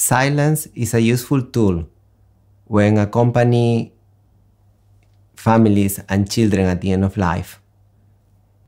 silence is a useful tool when accompanying families and children at the end of life.